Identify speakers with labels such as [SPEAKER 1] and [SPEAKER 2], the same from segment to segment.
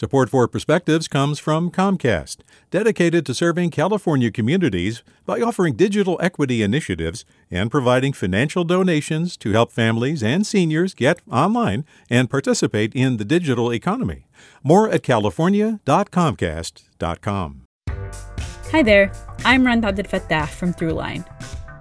[SPEAKER 1] Support for Perspectives comes from Comcast, dedicated to serving California communities by offering digital equity initiatives and providing financial donations to help families and seniors get online and participate in the digital economy. More at california.comcast.com.
[SPEAKER 2] Hi there, I'm Rund Abdelfatah from Throughline.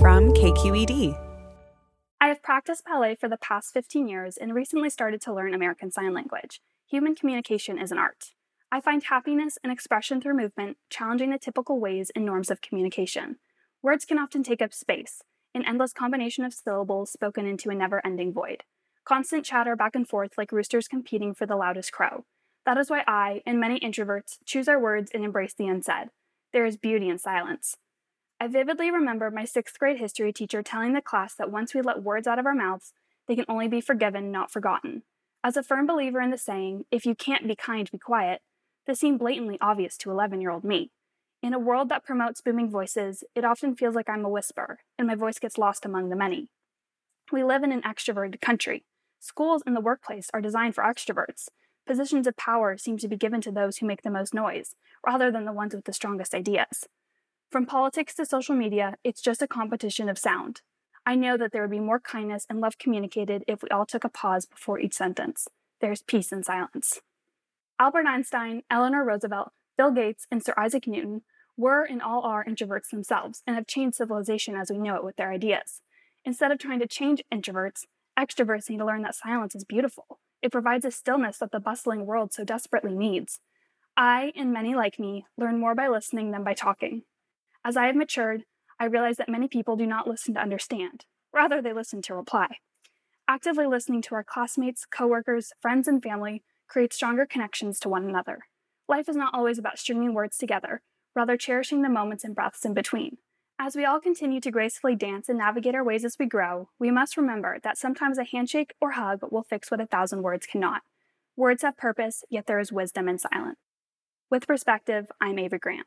[SPEAKER 3] From KQED.
[SPEAKER 4] I have practiced ballet for the past 15 years and recently started to learn American Sign Language. Human communication is an art. I find happiness and expression through movement, challenging the typical ways and norms of communication. Words can often take up space, an endless combination of syllables spoken into a never ending void. Constant chatter back and forth like roosters competing for the loudest crow. That is why I, and many introverts, choose our words and embrace the unsaid. There is beauty in silence. I vividly remember my sixth grade history teacher telling the class that once we let words out of our mouths, they can only be forgiven, not forgotten. As a firm believer in the saying, if you can't be kind, be quiet, this seemed blatantly obvious to 11 year old me. In a world that promotes booming voices, it often feels like I'm a whisper, and my voice gets lost among the many. We live in an extroverted country. Schools and the workplace are designed for extroverts. Positions of power seem to be given to those who make the most noise, rather than the ones with the strongest ideas. From politics to social media, it's just a competition of sound. I know that there would be more kindness and love communicated if we all took a pause before each sentence. There's peace in silence. Albert Einstein, Eleanor Roosevelt, Bill Gates, and Sir Isaac Newton were and all are introverts themselves and have changed civilization as we know it with their ideas. Instead of trying to change introverts, extroverts need to learn that silence is beautiful. It provides a stillness that the bustling world so desperately needs. I, and many like me, learn more by listening than by talking. As I have matured, I realize that many people do not listen to understand. Rather, they listen to reply. Actively listening to our classmates, coworkers, friends, and family creates stronger connections to one another. Life is not always about stringing words together, rather, cherishing the moments and breaths in between. As we all continue to gracefully dance and navigate our ways as we grow, we must remember that sometimes a handshake or hug will fix what a thousand words cannot. Words have purpose, yet there is wisdom in silence. With perspective, I'm Avery Grant.